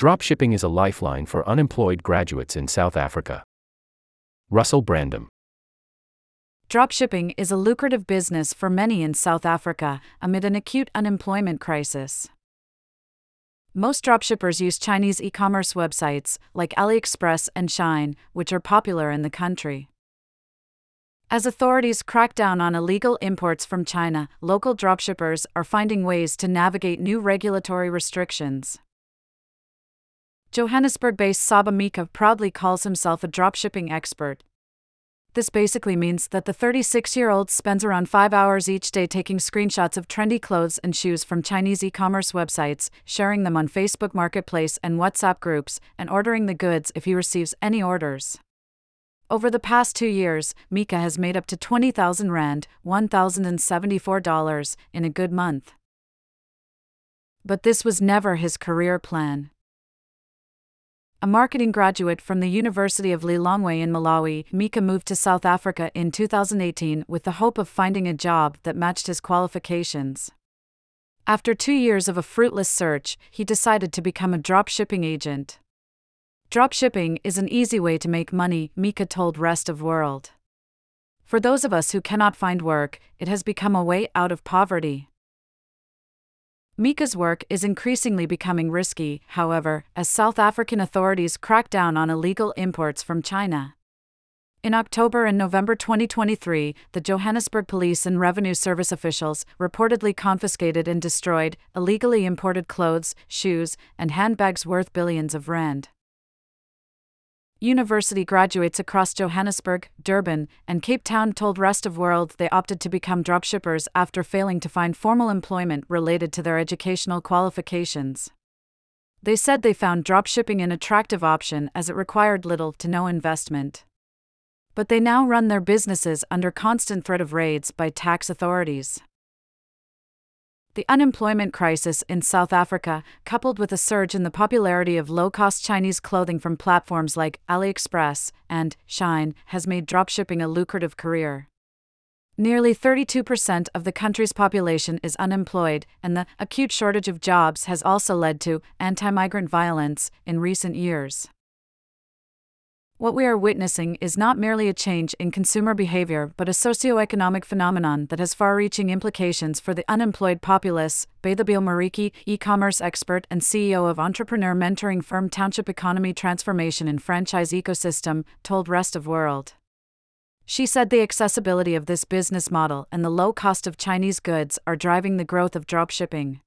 Dropshipping is a lifeline for unemployed graduates in South Africa. Russell Brandom. Dropshipping is a lucrative business for many in South Africa amid an acute unemployment crisis. Most dropshippers use Chinese e commerce websites like AliExpress and Shein, which are popular in the country. As authorities crack down on illegal imports from China, local dropshippers are finding ways to navigate new regulatory restrictions. Johannesburg based Saba Mika proudly calls himself a dropshipping expert. This basically means that the 36 year old spends around five hours each day taking screenshots of trendy clothes and shoes from Chinese e commerce websites, sharing them on Facebook Marketplace and WhatsApp groups, and ordering the goods if he receives any orders. Over the past two years, Mika has made up to 20,000 Rand, $1,074, in a good month. But this was never his career plan. A marketing graduate from the University of Lilongwe in Malawi, Mika moved to South Africa in 2018 with the hope of finding a job that matched his qualifications. After two years of a fruitless search, he decided to become a dropshipping agent. Dropshipping is an easy way to make money, Mika told Rest of World. For those of us who cannot find work, it has become a way out of poverty. Mika's work is increasingly becoming risky, however, as South African authorities crack down on illegal imports from China. In October and November 2023, the Johannesburg Police and Revenue Service officials reportedly confiscated and destroyed illegally imported clothes, shoes, and handbags worth billions of rand university graduates across Johannesburg, Durban, and Cape Town told Rest of World they opted to become dropshippers after failing to find formal employment related to their educational qualifications. They said they found dropshipping an attractive option as it required little to no investment. But they now run their businesses under constant threat of raids by tax authorities. The unemployment crisis in South Africa, coupled with a surge in the popularity of low cost Chinese clothing from platforms like AliExpress and Shein, has made dropshipping a lucrative career. Nearly 32% of the country's population is unemployed, and the acute shortage of jobs has also led to anti migrant violence in recent years. What we are witnessing is not merely a change in consumer behavior but a socio-economic phenomenon that has far reaching implications for the unemployed populace, Bethabile Mariki, e commerce expert and CEO of entrepreneur mentoring firm Township Economy Transformation and Franchise Ecosystem, told Rest of World. She said the accessibility of this business model and the low cost of Chinese goods are driving the growth of dropshipping.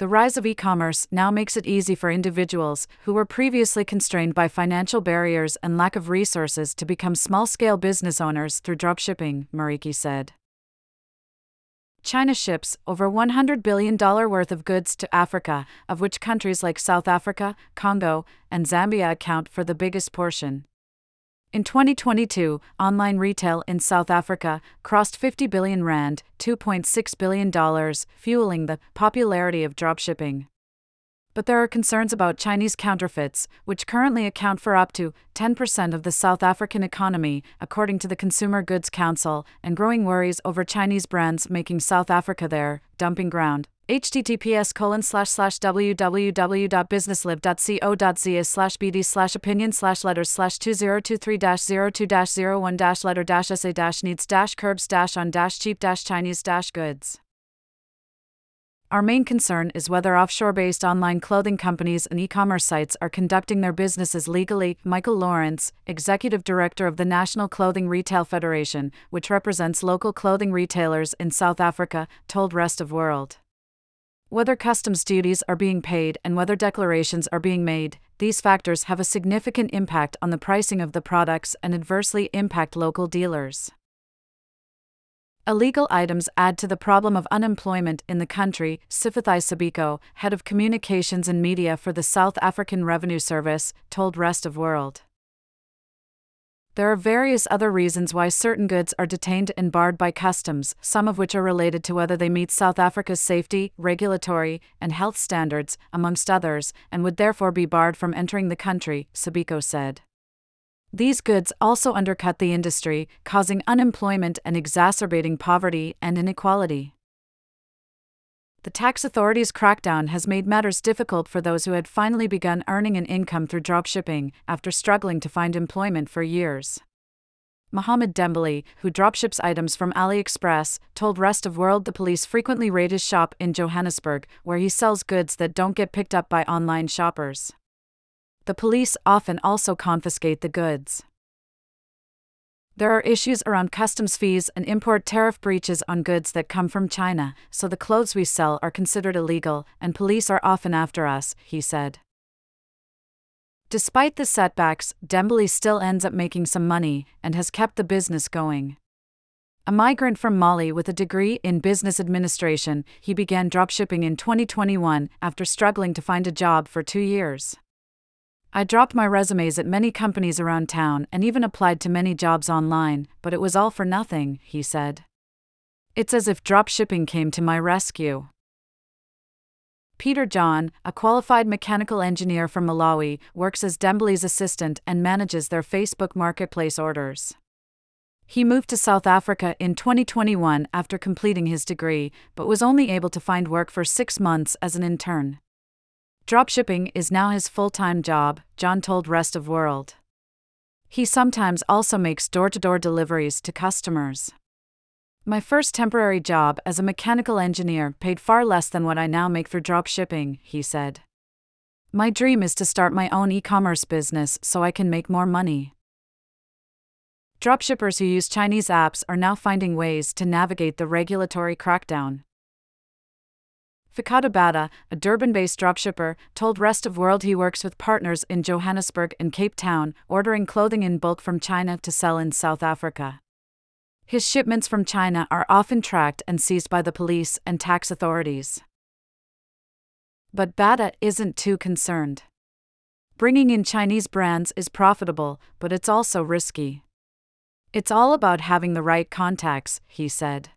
The rise of e commerce now makes it easy for individuals who were previously constrained by financial barriers and lack of resources to become small scale business owners through dropshipping, Mariki said. China ships over $100 billion worth of goods to Africa, of which countries like South Africa, Congo, and Zambia account for the biggest portion. In 2022, online retail in South Africa crossed 50 billion rand, $2.6 billion, fueling the popularity of dropshipping. But there are concerns about Chinese counterfeits, which currently account for up to 10% of the South African economy, according to the Consumer Goods Council, and growing worries over Chinese brands making South Africa their dumping ground. Https colon slash slash www.businesslive.co.za slash bd slash opinion slash letters slash 2023 dash 02 dash 01 dash letter dash sa dash needs dash curbs dash on dash cheap dash chinese dash goods our main concern is whether offshore based online clothing companies and e commerce sites are conducting their businesses legally. Michael Lawrence, executive director of the National Clothing Retail Federation, which represents local clothing retailers in South Africa, told Rest of World. Whether customs duties are being paid and whether declarations are being made, these factors have a significant impact on the pricing of the products and adversely impact local dealers. Illegal items add to the problem of unemployment in the country, Siphithi Sibeko, head of communications and media for the South African Revenue Service, told Rest of World. There are various other reasons why certain goods are detained and barred by customs, some of which are related to whether they meet South Africa's safety, regulatory, and health standards, amongst others, and would therefore be barred from entering the country, Sabiko said. These goods also undercut the industry, causing unemployment and exacerbating poverty and inequality. The tax authorities' crackdown has made matters difficult for those who had finally begun earning an income through dropshipping after struggling to find employment for years. Mohammed Dembele, who dropships items from AliExpress, told Rest of World the police frequently raid his shop in Johannesburg, where he sells goods that don't get picked up by online shoppers. The police often also confiscate the goods. There are issues around customs fees and import tariff breaches on goods that come from China, so the clothes we sell are considered illegal, and police are often after us, he said. Despite the setbacks, Dembele still ends up making some money and has kept the business going. A migrant from Mali with a degree in business administration, he began dropshipping in 2021 after struggling to find a job for two years. I dropped my resumes at many companies around town and even applied to many jobs online, but it was all for nothing, he said. It's as if drop shipping came to my rescue. Peter John, a qualified mechanical engineer from Malawi, works as Dembele's assistant and manages their Facebook marketplace orders. He moved to South Africa in 2021 after completing his degree, but was only able to find work for six months as an intern. Dropshipping is now his full time job, John told Rest of World. He sometimes also makes door to door deliveries to customers. My first temporary job as a mechanical engineer paid far less than what I now make for dropshipping, he said. My dream is to start my own e commerce business so I can make more money. Dropshippers who use Chinese apps are now finding ways to navigate the regulatory crackdown. Fikada Bada, a Durban based dropshipper, told Rest of World he works with partners in Johannesburg and Cape Town, ordering clothing in bulk from China to sell in South Africa. His shipments from China are often tracked and seized by the police and tax authorities. But Bada isn't too concerned. Bringing in Chinese brands is profitable, but it's also risky. It's all about having the right contacts, he said.